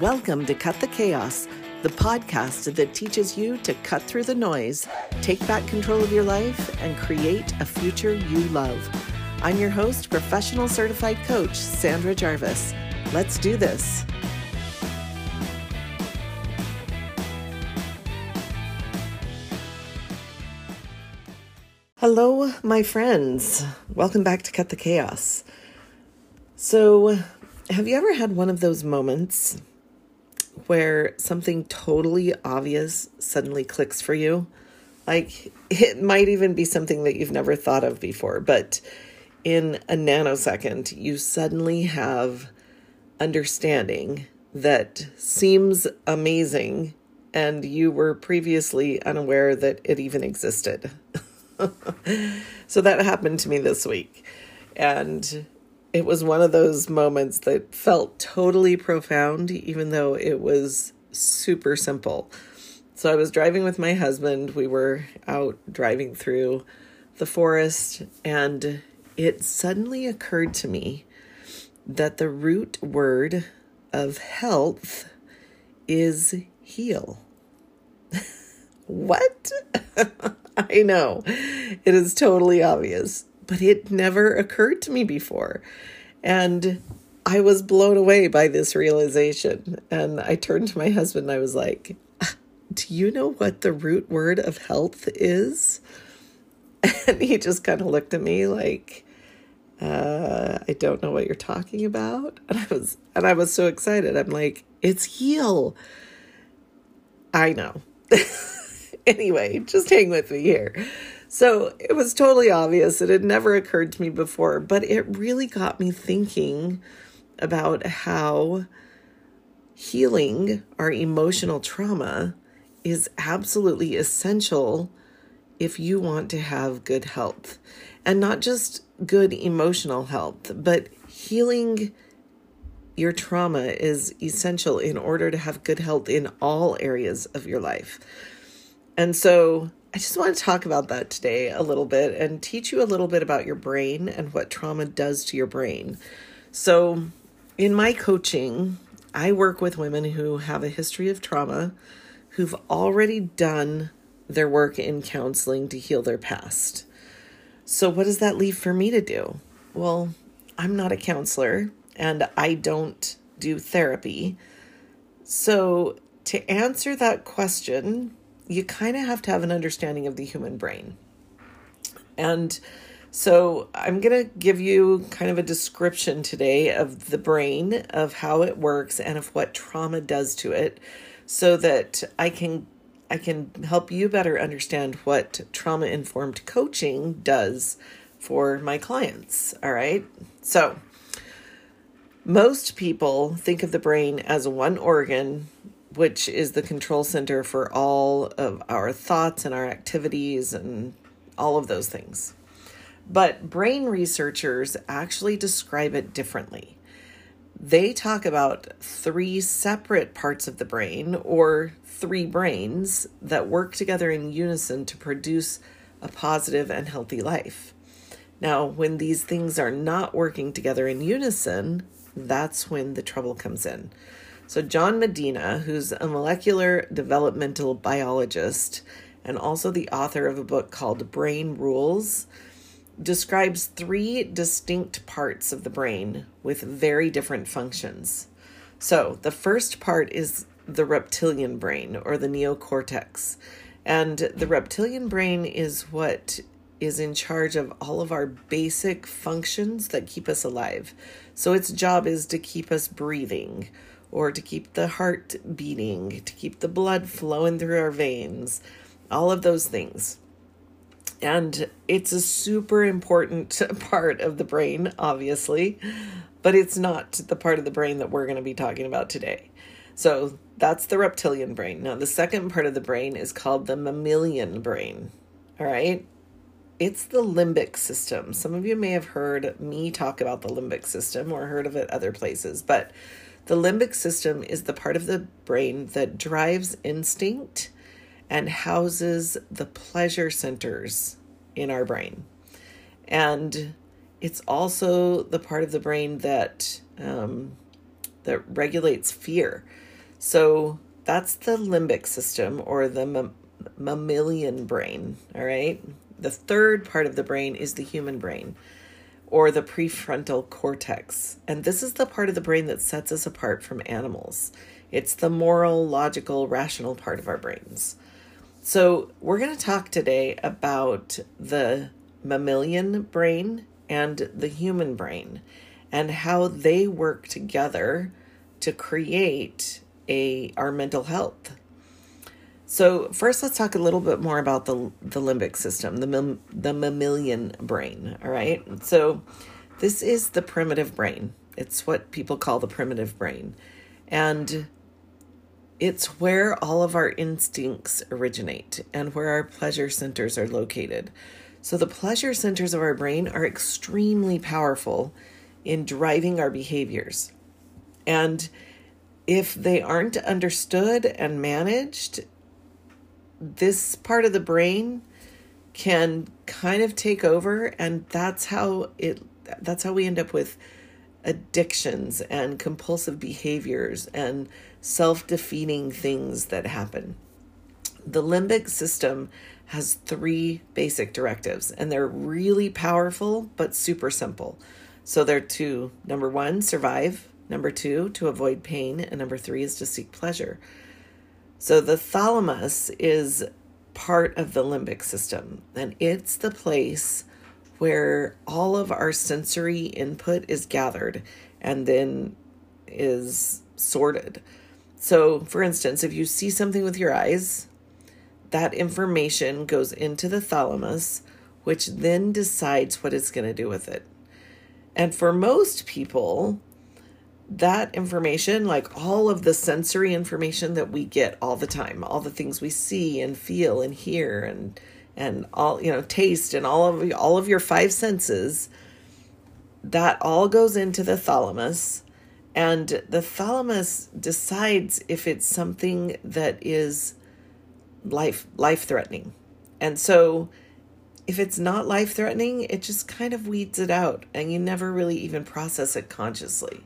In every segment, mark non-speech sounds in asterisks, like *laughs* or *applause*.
Welcome to Cut the Chaos, the podcast that teaches you to cut through the noise, take back control of your life, and create a future you love. I'm your host, professional certified coach, Sandra Jarvis. Let's do this. Hello, my friends. Welcome back to Cut the Chaos. So, have you ever had one of those moments where something totally obvious suddenly clicks for you. Like it might even be something that you've never thought of before, but in a nanosecond, you suddenly have understanding that seems amazing and you were previously unaware that it even existed. *laughs* so that happened to me this week. And it was one of those moments that felt totally profound, even though it was super simple. So I was driving with my husband. We were out driving through the forest, and it suddenly occurred to me that the root word of health is heal. *laughs* what? *laughs* I know it is totally obvious, but it never occurred to me before. And I was blown away by this realization. And I turned to my husband and I was like, Do you know what the root word of health is? *laughs* And he just kind of looked at me like, uh, I don't know what you're talking about. And I was and I was so excited. I'm like, it's heal. I know. *laughs* anyway, just hang with me here. So it was totally obvious. It had never occurred to me before, but it really got me thinking about how healing our emotional trauma is absolutely essential if you want to have good health. And not just good emotional health, but healing your trauma is essential in order to have good health in all areas of your life. And so I just want to talk about that today a little bit and teach you a little bit about your brain and what trauma does to your brain. So, in my coaching, I work with women who have a history of trauma, who've already done their work in counseling to heal their past. So, what does that leave for me to do? Well, I'm not a counselor and I don't do therapy. So, to answer that question, you kind of have to have an understanding of the human brain. And so I'm going to give you kind of a description today of the brain, of how it works and of what trauma does to it so that I can I can help you better understand what trauma informed coaching does for my clients, all right? So, most people think of the brain as one organ which is the control center for all of our thoughts and our activities and all of those things. But brain researchers actually describe it differently. They talk about three separate parts of the brain, or three brains, that work together in unison to produce a positive and healthy life. Now, when these things are not working together in unison, that's when the trouble comes in. So, John Medina, who's a molecular developmental biologist and also the author of a book called Brain Rules, describes three distinct parts of the brain with very different functions. So, the first part is the reptilian brain or the neocortex. And the reptilian brain is what is in charge of all of our basic functions that keep us alive. So, its job is to keep us breathing or to keep the heart beating, to keep the blood flowing through our veins, all of those things. And it's a super important *laughs* part of the brain, obviously, but it's not the part of the brain that we're going to be talking about today. So that's the reptilian brain. Now, the second part of the brain is called the mammalian brain. All right. It's the limbic system. Some of you may have heard me talk about the limbic system or heard of it other places, but the limbic system is the part of the brain that drives instinct and houses the pleasure centers in our brain. And it's also the part of the brain that um, that regulates fear. So that's the limbic system or the mam- mammalian brain, all right? The third part of the brain is the human brain or the prefrontal cortex. And this is the part of the brain that sets us apart from animals. It's the moral, logical, rational part of our brains. So, we're going to talk today about the mammalian brain and the human brain and how they work together to create a our mental health. So first, let's talk a little bit more about the the limbic system, the the mammalian brain. All right. So this is the primitive brain. It's what people call the primitive brain, and it's where all of our instincts originate and where our pleasure centers are located. So the pleasure centers of our brain are extremely powerful in driving our behaviors. And if they aren't understood and managed, this part of the brain can kind of take over and that's how it that's how we end up with addictions and compulsive behaviors and self-defeating things that happen. The limbic system has three basic directives and they're really powerful but super simple. So they're to number 1 survive, number 2 to avoid pain and number 3 is to seek pleasure. So the thalamus is part of the limbic system, and it's the place where all of our sensory input is gathered and then is sorted. So, for instance, if you see something with your eyes, that information goes into the thalamus, which then decides what it's going to do with it. And for most people, that information, like all of the sensory information that we get all the time, all the things we see and feel and hear and and all you know taste and all of all of your five senses that all goes into the thalamus. And the thalamus decides if it's something that is life life threatening and so if it's not life threatening it just kind of weeds it out and you never really even process it consciously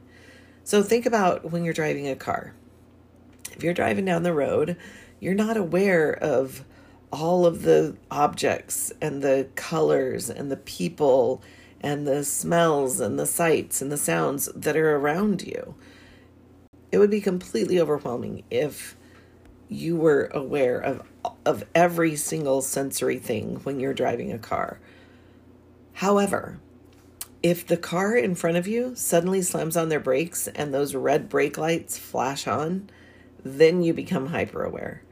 so think about when you're driving a car. If you're driving down the road, you're not aware of all of the objects and the colors and the people and the smells and the sights and the sounds that are around you. It would be completely overwhelming if you were aware of of every single sensory thing when you're driving a car. However, if the car in front of you suddenly slams on their brakes and those red brake lights flash on, then you become hyper aware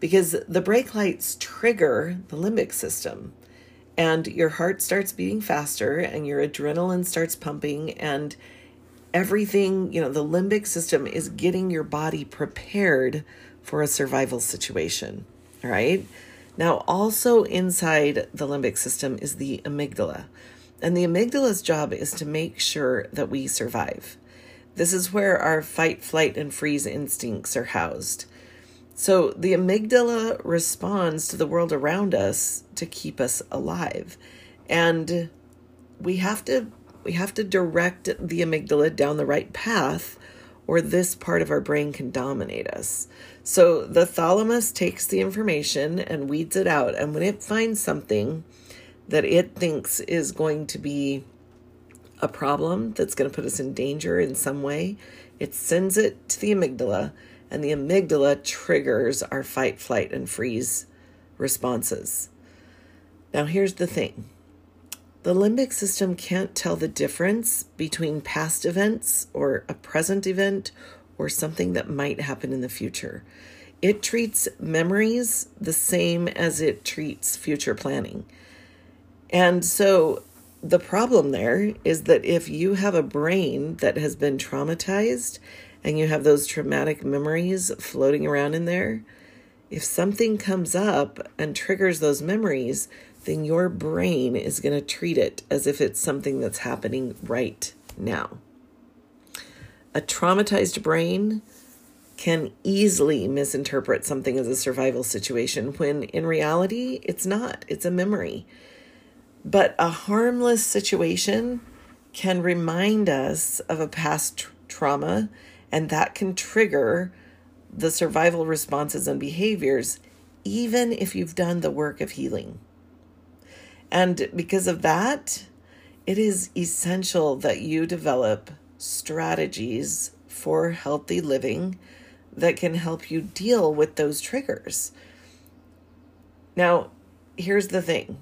because the brake lights trigger the limbic system and your heart starts beating faster and your adrenaline starts pumping and everything, you know, the limbic system is getting your body prepared for a survival situation. All right. Now, also inside the limbic system is the amygdala. And the amygdala's job is to make sure that we survive. This is where our fight, flight, and freeze instincts are housed. So the amygdala responds to the world around us to keep us alive. And we have to we have to direct the amygdala down the right path or this part of our brain can dominate us. So the thalamus takes the information and weeds it out and when it finds something that it thinks is going to be a problem that's going to put us in danger in some way, it sends it to the amygdala, and the amygdala triggers our fight, flight, and freeze responses. Now, here's the thing the limbic system can't tell the difference between past events or a present event or something that might happen in the future. It treats memories the same as it treats future planning. And so the problem there is that if you have a brain that has been traumatized and you have those traumatic memories floating around in there, if something comes up and triggers those memories, then your brain is going to treat it as if it's something that's happening right now. A traumatized brain can easily misinterpret something as a survival situation when in reality it's not, it's a memory. But a harmless situation can remind us of a past tr- trauma, and that can trigger the survival responses and behaviors, even if you've done the work of healing. And because of that, it is essential that you develop strategies for healthy living that can help you deal with those triggers. Now, here's the thing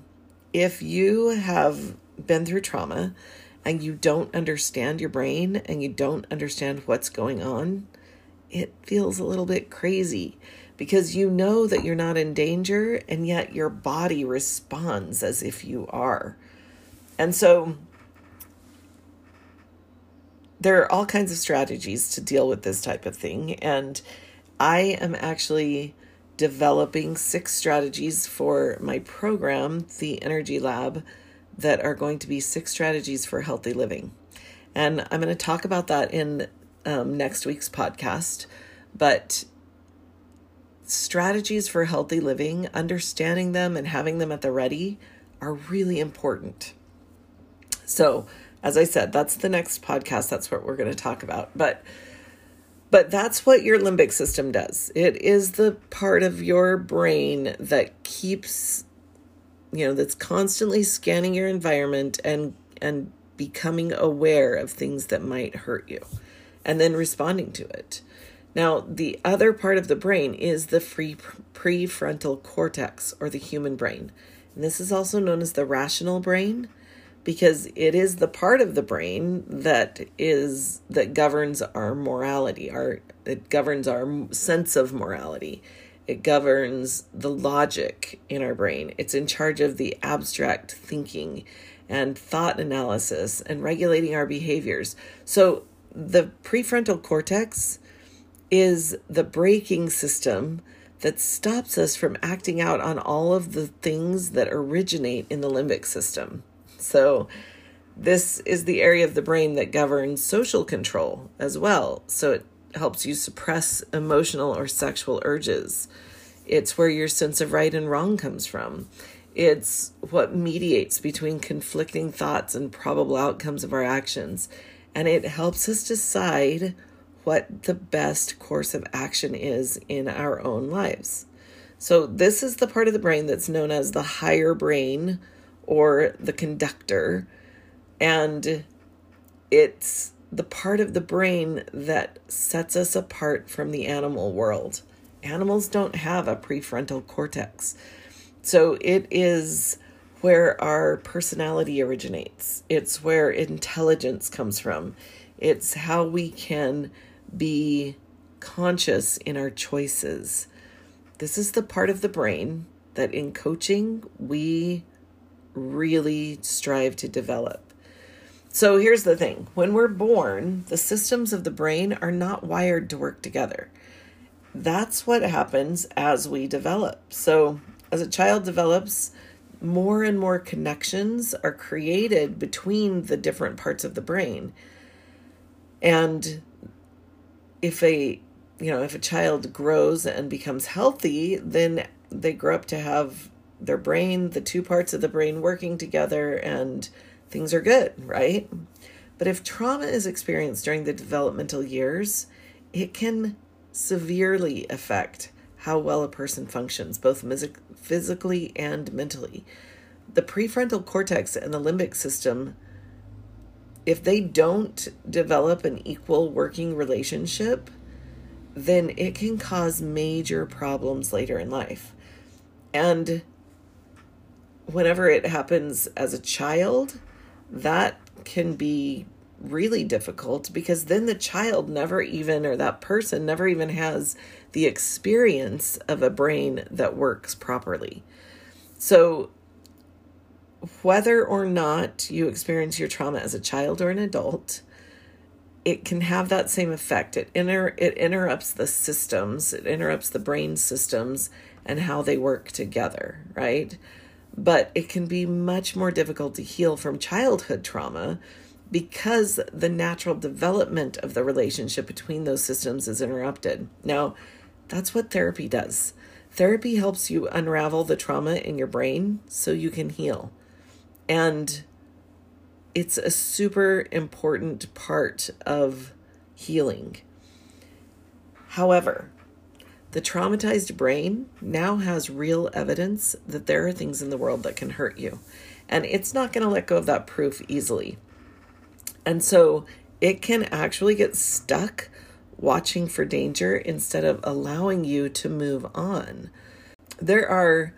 if you have been through trauma and you don't understand your brain and you don't understand what's going on, it feels a little bit crazy because you know that you're not in danger and yet your body responds as if you are. And so there are all kinds of strategies to deal with this type of thing. And I am actually developing six strategies for my program, the Energy Lab, that are going to be six strategies for healthy living. And I'm going to talk about that in um, next week's podcast. But strategies for healthy living, understanding them and having them at the ready are really important. So, as I said, that's the next podcast. That's what we're going to talk about. But but that's what your limbic system does. It is the part of your brain that keeps you know, that's constantly scanning your environment and and becoming aware of things that might hurt you and then responding to it. Now, the other part of the brain is the free prefrontal cortex or the human brain. And this is also known as the rational brain because it is the part of the brain that is that governs our morality, our it governs our sense of morality. It governs the logic in our brain. It's in charge of the abstract thinking and thought analysis and regulating our behaviors. So the prefrontal cortex is the braking system that stops us from acting out on all of the things that originate in the limbic system. So, this is the area of the brain that governs social control as well. So, it helps you suppress emotional or sexual urges. It's where your sense of right and wrong comes from. It's what mediates between conflicting thoughts and probable outcomes of our actions. And it helps us decide what the best course of action is in our own lives. So, this is the part of the brain that's known as the higher brain or the conductor. And it's the part of the brain that sets us apart from the animal world. Animals don't have a prefrontal cortex. So, it is where our personality originates, it's where intelligence comes from, it's how we can be conscious in our choices. This is the part of the brain that in coaching we really strive to develop. So here's the thing when we're born, the systems of the brain are not wired to work together. That's what happens as we develop. So, as a child develops, more and more connections are created between the different parts of the brain. And if a you know if a child grows and becomes healthy then they grow up to have their brain the two parts of the brain working together and things are good right but if trauma is experienced during the developmental years it can severely affect how well a person functions both physically and mentally the prefrontal cortex and the limbic system if they don't develop an equal working relationship, then it can cause major problems later in life. And whenever it happens as a child, that can be really difficult because then the child never even, or that person never even has the experience of a brain that works properly. So whether or not you experience your trauma as a child or an adult, it can have that same effect. It inter it interrupts the systems, it interrupts the brain systems and how they work together, right? But it can be much more difficult to heal from childhood trauma because the natural development of the relationship between those systems is interrupted. Now, that's what therapy does. Therapy helps you unravel the trauma in your brain so you can heal. And it's a super important part of healing. However, The traumatized brain now has real evidence that there are things in the world that can hurt you. And it's not going to let go of that proof easily. And so it can actually get stuck watching for danger instead of allowing you to move on. There are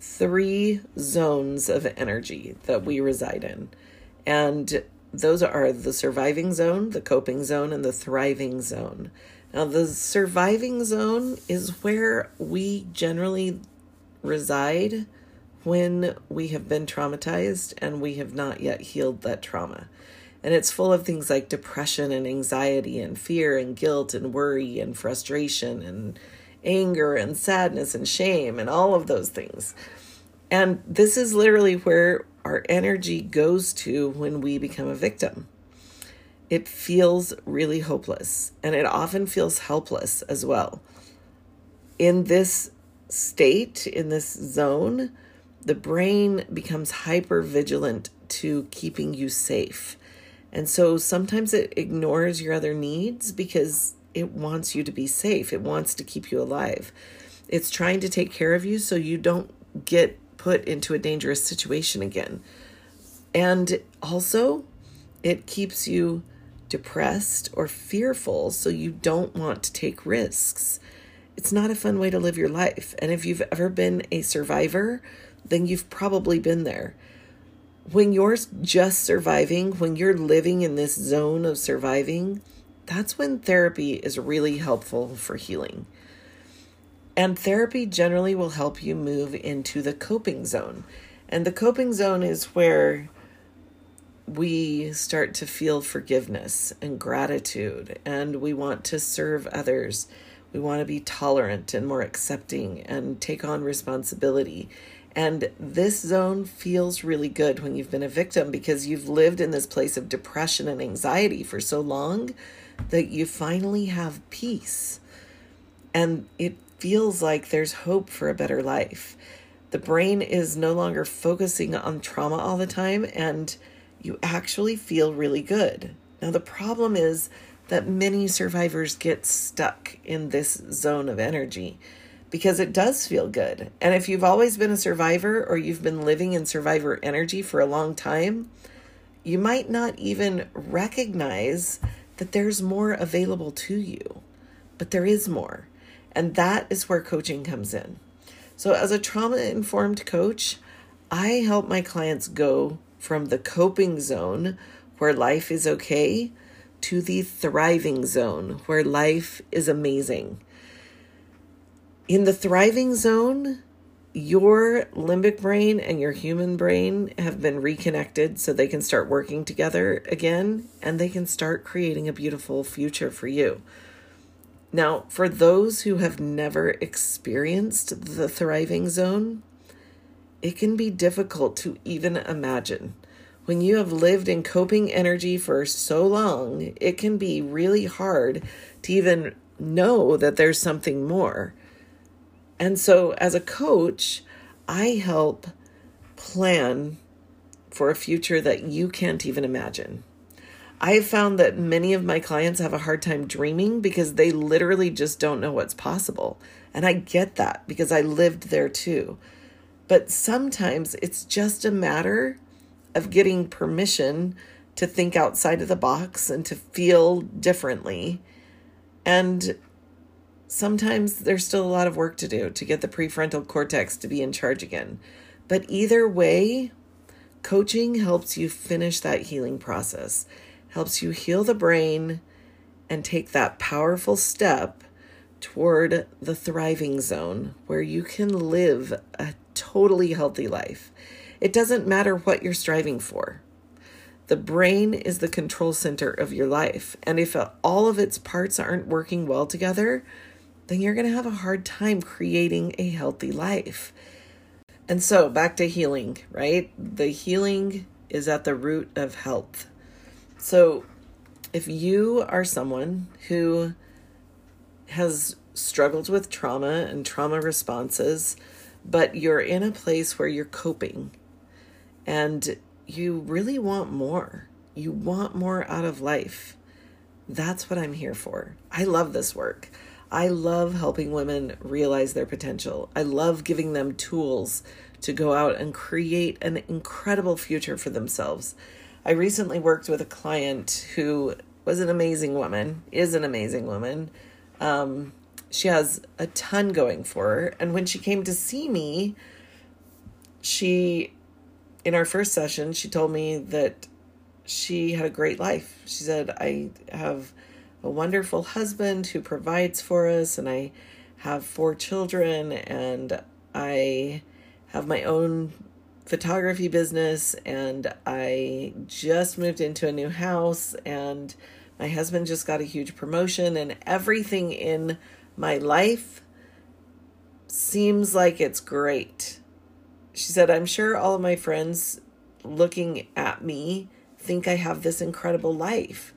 three zones of energy that we reside in. And those are the surviving zone, the coping zone, and the thriving zone. Now, the surviving zone is where we generally reside when we have been traumatized and we have not yet healed that trauma. And it's full of things like depression and anxiety and fear and guilt and worry and frustration and anger and sadness and shame and all of those things. And this is literally where our energy goes to when we become a victim. It feels really hopeless and it often feels helpless as well. In this state, in this zone, the brain becomes hyper vigilant to keeping you safe. And so sometimes it ignores your other needs because it wants you to be safe. It wants to keep you alive. It's trying to take care of you so you don't get put into a dangerous situation again. And also, it keeps you depressed or fearful so you don't want to take risks. It's not a fun way to live your life. And if you've ever been a survivor, then you've probably been there. When you're just surviving, when you're living in this zone of surviving, that's when therapy is really helpful for healing. And therapy generally will help you move into the coping zone. And the coping zone is where we start to feel forgiveness and gratitude, and we want to serve others. We want to be tolerant and more accepting and take on responsibility. And this zone feels really good when you've been a victim because you've lived in this place of depression and anxiety for so long that you finally have peace. And it feels like there's hope for a better life. The brain is no longer focusing on trauma all the time, and you actually feel really good. Now, the problem is that many survivors get stuck in this zone of energy because it does feel good. And if you've always been a survivor or you've been living in survivor energy for a long time, you might not even recognize that there's more available to you. But there is more. And that is where coaching comes in. So, as a trauma informed coach, I help my clients go from the coping zone where life is okay to the thriving zone where life is amazing. In the thriving zone, your limbic brain and your human brain have been reconnected so they can start working together again and they can start creating a beautiful future for you. Now, for those who have never experienced the thriving zone, it can be difficult to even imagine. When you have lived in coping energy for so long, it can be really hard to even know that there's something more. And so, as a coach, I help plan for a future that you can't even imagine. I've found that many of my clients have a hard time dreaming because they literally just don't know what's possible. And I get that because I lived there too. But sometimes it's just a matter of getting permission to think outside of the box and to feel differently. And sometimes there's still a lot of work to do to get the prefrontal cortex to be in charge again. But either way, coaching helps you finish that healing process helps you heal the brain and take that powerful step toward the thriving zone where you can live a totally healthy life. It doesn't matter what you're striving for. The brain is the control center of your life. And if all of its parts aren't working well together, then you're going to have a hard time creating a healthy life. And so, back to healing, right? The healing is at the root of health. So, if you are someone who has struggled with trauma and trauma responses, but you're in a place where you're coping and you really want more, you want more out of life, that's what I'm here for. I love this work. I love helping women realize their potential. I love giving them tools to go out and create an incredible future for themselves. I recently worked with a client who was an amazing woman, is an amazing woman. Um, she has a ton going for her. And when she came to see me, she, in our first session, she told me that she had a great life. She said, I have a wonderful husband who provides for us, and I have four children, and I have my own photography business, and I just moved into a new house, and my husband just got a huge promotion, and everything in my life seems like it's great. She said, I'm sure all of my friends looking at me think I have this incredible life.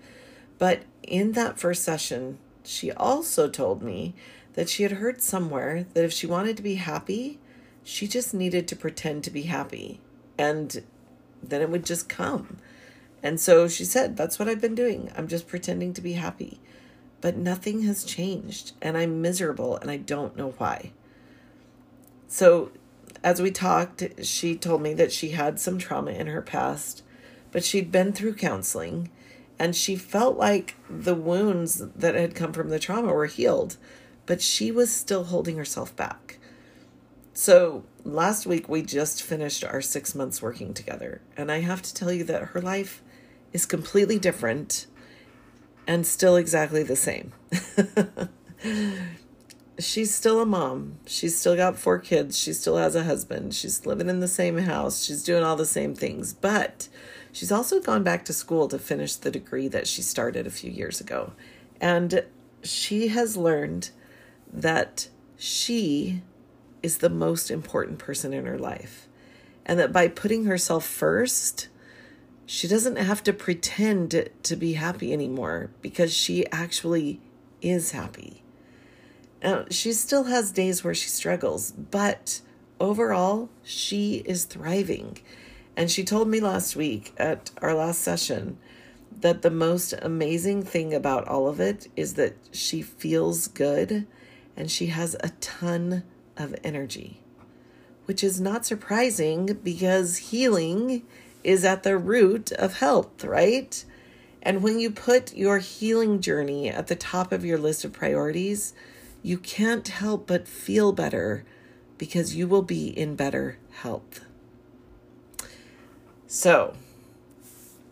But in that first session, she also told me that she had heard somewhere that if she wanted to be happy, she just needed to pretend to be happy and then it would just come. And so she said, That's what I've been doing. I'm just pretending to be happy. But nothing has changed, and I'm miserable, and I don't know why. So, as we talked, she told me that she had some trauma in her past, but she'd been through counseling, and she felt like the wounds that had come from the trauma were healed, but she was still holding herself back. So, last week we just finished our six months working together, and I have to tell you that her life is completely different and still exactly the same. *laughs* she's still a mom. She's still got four kids. She still has a husband. She's living in the same house. She's doing all the same things. But she's also gone back to school to finish the degree that she started a few years ago. And she has learned that she is the most important person in her life. And that by putting herself first, she doesn't have to pretend to be happy anymore because she actually is happy. Now, she still has days where she struggles, but overall, she is thriving. And she told me last week at our last session that the most amazing thing about all of it is that she feels good and she has a ton of energy, which is not surprising because healing is at the root of health, right? And when you put your healing journey at the top of your list of priorities, you can't help but feel better because you will be in better health. So,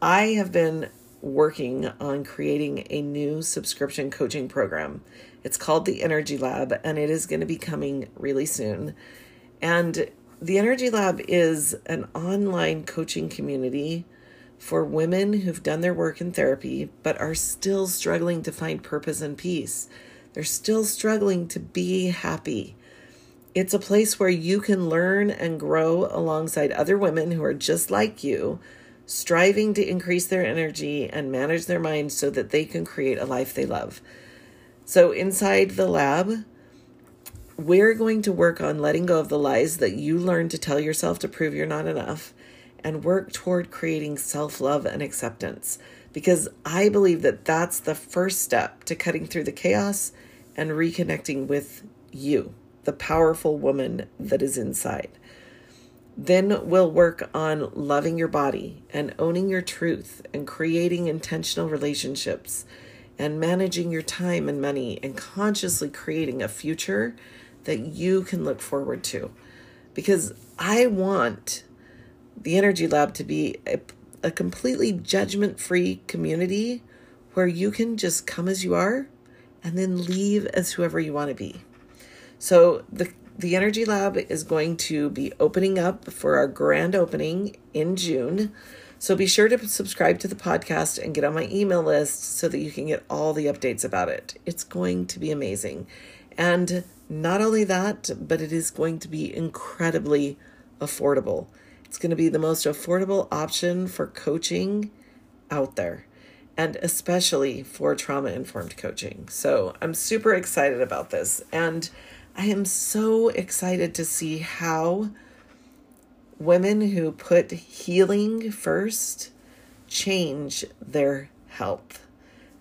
I have been working on creating a new subscription coaching program. It's called the Energy Lab, and it is going to be coming really soon. And the Energy Lab is an online coaching community for women who've done their work in therapy but are still struggling to find purpose and peace. They're still struggling to be happy. It's a place where you can learn and grow alongside other women who are just like you, striving to increase their energy and manage their mind so that they can create a life they love. So, inside the lab, we're going to work on letting go of the lies that you learned to tell yourself to prove you're not enough and work toward creating self love and acceptance. Because I believe that that's the first step to cutting through the chaos and reconnecting with you, the powerful woman that is inside. Then we'll work on loving your body and owning your truth and creating intentional relationships and managing your time and money and consciously creating a future that you can look forward to. Because I want the Energy Lab to be a, a completely judgment free community where you can just come as you are and then leave as whoever you want to be. So the the Energy Lab is going to be opening up for our grand opening in June. So be sure to subscribe to the podcast and get on my email list so that you can get all the updates about it. It's going to be amazing. And not only that, but it is going to be incredibly affordable. It's going to be the most affordable option for coaching out there, and especially for trauma informed coaching. So I'm super excited about this. And I am so excited to see how women who put healing first change their health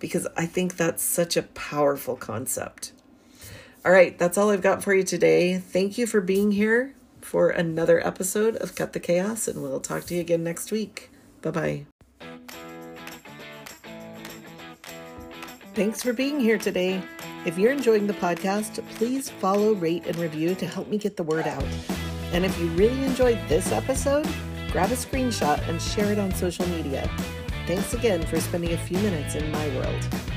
because I think that's such a powerful concept. All right, that's all I've got for you today. Thank you for being here for another episode of Cut the Chaos, and we'll talk to you again next week. Bye bye. Thanks for being here today. If you're enjoying the podcast, please follow, rate, and review to help me get the word out. And if you really enjoyed this episode, grab a screenshot and share it on social media. Thanks again for spending a few minutes in my world.